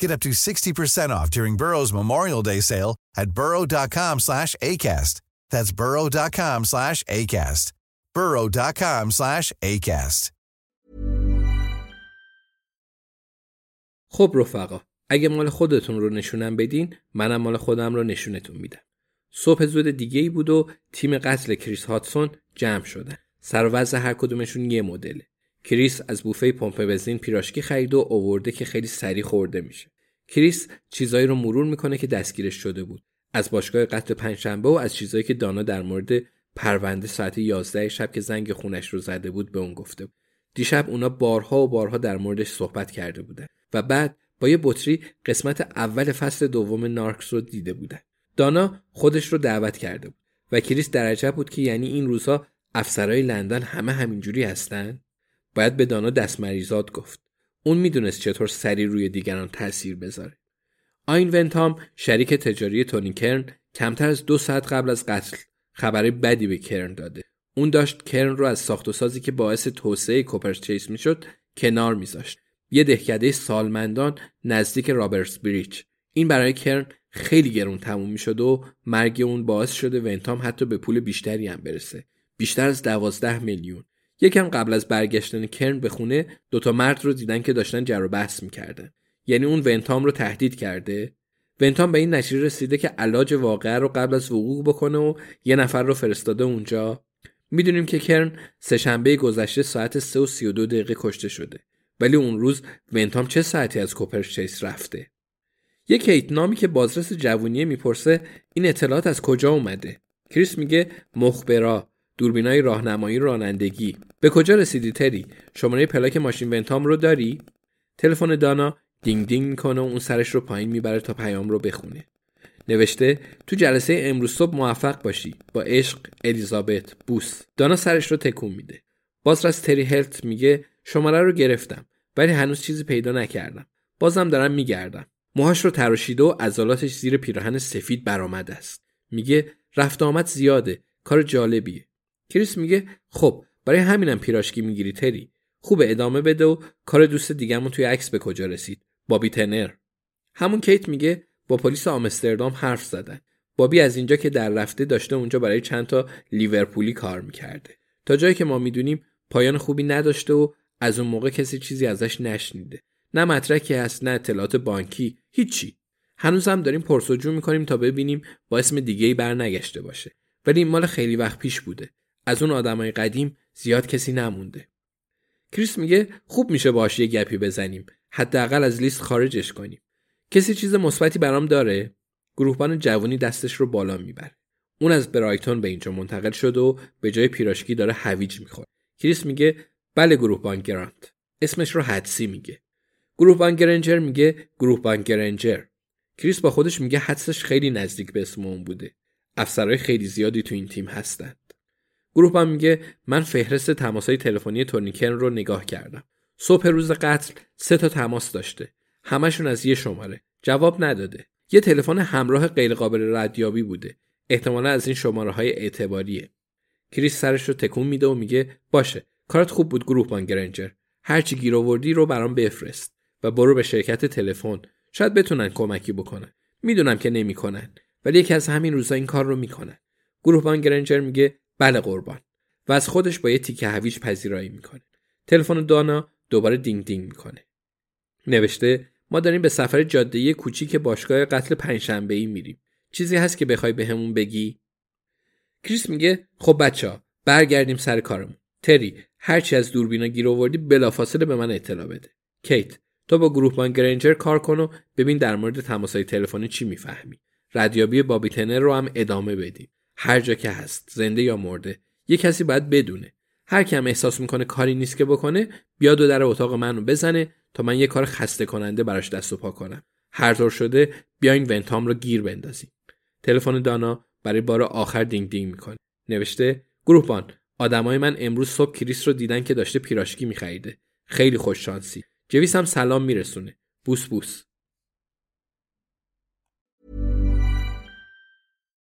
Get up to 60% off during Burrow's Memorial Day sale at burrow.com slash ACAST. That's burrow.com slash ACAST. burrow.com slash ACAST. خب رفقا اگه مال خودتون رو نشونم بدین منم مال خودم رو نشونتون میدم صبح زود دیگه ای بود و تیم قتل کریس هاتسون جمع شدن سر هر کدومشون یه مدله کریس از بوفه پمپ بنزین پیراشکی خرید و آورده که خیلی سریع خورده میشه. کریس چیزایی رو مرور می‌کنه که دستگیرش شده بود. از باشگاه قتل پنجشنبه و از چیزایی که دانا در مورد پرونده ساعت 11 شب که زنگ خونش رو زده بود به اون گفته بود. دیشب اونا بارها و بارها در موردش صحبت کرده بودن و بعد با یه بطری قسمت اول فصل دوم نارکس رو دیده بودن. دانا خودش رو دعوت کرده بود و کریس در عجب بود که یعنی این روزها افسرهای لندن همه همینجوری هستن؟ باید به دانا دست مریضات گفت. اون می‌دونست چطور سری روی دیگران تاثیر بذاره. آین ونتام شریک تجاری تونی کرن کمتر از دو ساعت قبل از قتل خبر بدی به کرن داده. اون داشت کرن رو از ساخت و سازی که باعث توسعه کوپرچیس می‌شد کنار میذاشت. یه دهکده سالمندان نزدیک رابرتس بریچ. این برای کرن خیلی گرون تموم می‌شد و مرگ اون باعث شده ونتام حتی به پول بیشتری هم برسه. بیشتر از دوازده میلیون. یکم قبل از برگشتن کرن به خونه دوتا مرد رو دیدن که داشتن جر و بحث می‌کردن. یعنی اون ونتام رو تهدید کرده. ونتام به این نتیجه رسیده که علاج واقعه رو قبل از وقوع بکنه و یه نفر رو فرستاده اونجا. می‌دونیم که کرن سهشنبه گذشته ساعت 3 و 32 دقیقه کشته شده. ولی اون روز ونتام چه ساعتی از کوپرچیس رفته؟ یه کیت نامی که بازرس جوونیه می‌پرسه این اطلاعات از کجا اومده؟ کریس میگه مخبرا. دوربینای راهنمایی رانندگی. به کجا رسیدی تری؟ شماره پلاک ماشین ونتام رو داری؟ تلفن دانا دینگ دینگ می‌کنه و اون سرش رو پایین می‌بره تا پیام رو بخونه. نوشته تو جلسه امروز صبح موفق باشی. با عشق الیزابت بوس. دانا سرش رو تکون میده. بازرس تری هلت میگه شماره رو گرفتم ولی هنوز چیزی پیدا نکردم. بازم دارم میگردم. موهاش رو تراشیده و عضلاتش زیر پیراهن سفید برآمده است. میگه رفت آمد زیاده. کار جالبیه. کریس میگه خب برای همینم پیراشکی می‌گیری تری. خوب ادامه بده و کار دوست دیگه‌مون توی عکس به کجا رسید؟ بابی تنر. همون کیت میگه با پلیس آمستردام حرف زدن. بابی از اینجا که در رفته داشته اونجا برای چند تا لیورپولی کار می‌کرده. تا جایی که ما می‌دونیم پایان خوبی نداشته و از اون موقع کسی چیزی ازش نشنیده. نه مدرکی هست نه اطلاعات بانکی هیچی. هنوز هم داریم پرسجو می‌کنیم تا ببینیم با اسم دیگه ای بر نگشته باشه. ولی این مال خیلی وقت پیش بوده. از اون آدمای قدیم زیاد کسی نمونده. کریس میگه خوب میشه باش یه گپی بزنیم حداقل از لیست خارجش کنیم. کسی چیز مثبتی برام داره؟ گروهبان جوونی دستش رو بالا می‌بره. اون از برایتون به اینجا منتقل شد و به جای پیراشکی داره هویج می‌خوره. کریس میگه بله گروهبان گرانت. اسمش رو حدسی میگه. گروهبان گرنجر میگه گروهبان گرنجر. کریس با خودش میگه حدسش خیلی نزدیک به اسم اون بوده. افسرهای خیلی زیادی تو این تیم هستند گروهبان میگه من فهرست تماسهای تلفنی تورنیکن رو نگاه کردم. صبح روز قتل سه تا تماس داشته. همشون از یه شماره. جواب نداده. یه تلفن همراه غیرقابل ردیابی بوده. احتمالا از این شماره های اعتباریه. کریس سرش رو تکون میده و میگه باشه کارت خوب بود گروهبان گرنجر هرچی گیر آوردی رو برام بفرست و برو به شرکت تلفن. شاید بتونن کمکی بکنن. می‌دونم که نمی‌کنن ولی یکی از همین روزا این کار رو می‌کنن. گروهبان گرنجر میگه بله قربان. و از خودش با یه تیکه هویج پذیرایی می‌کنه. تلفن دانا دوباره دینگ دینگ می‌کنه. نوشته ما داریم به سفر جاده کوچیک باشگاه قتل پنجشنبه ای میریم. چیزی هست که بخوای بهمون به بگی؟ کریس میگه خب بچه برگردیم سر کارمون. تری هرچی از دوربینا گیر آوردی بلافاصله به من اطلاع بده. کیت تو با گروهبان گرنجر کار کن و ببین در مورد تماسهای تلفنی چی می‌فهمی. ردیابی بابی تنر رو هم ادامه بدیم. هر جا که هست زنده یا مرده یه کسی باید بدونه. هر کی هم احساس می‌کنه کاری نیست که بکنه بیاد و در اتاق منو بزنه تا من یه کار خسته کننده براش دست و پا کنم. هر طور شده بیاین ونتام رو گیر بندازیم. تلفن دانا برای بار آخر دینگ دینگ می‌کنه. نوشته گروهبان آدمای من امروز صبح کریس رو دیدن که داشته پیراشکی میخریده. خیلی خوش شانسی. جویس هم سلام میرسونه. بوس بوس.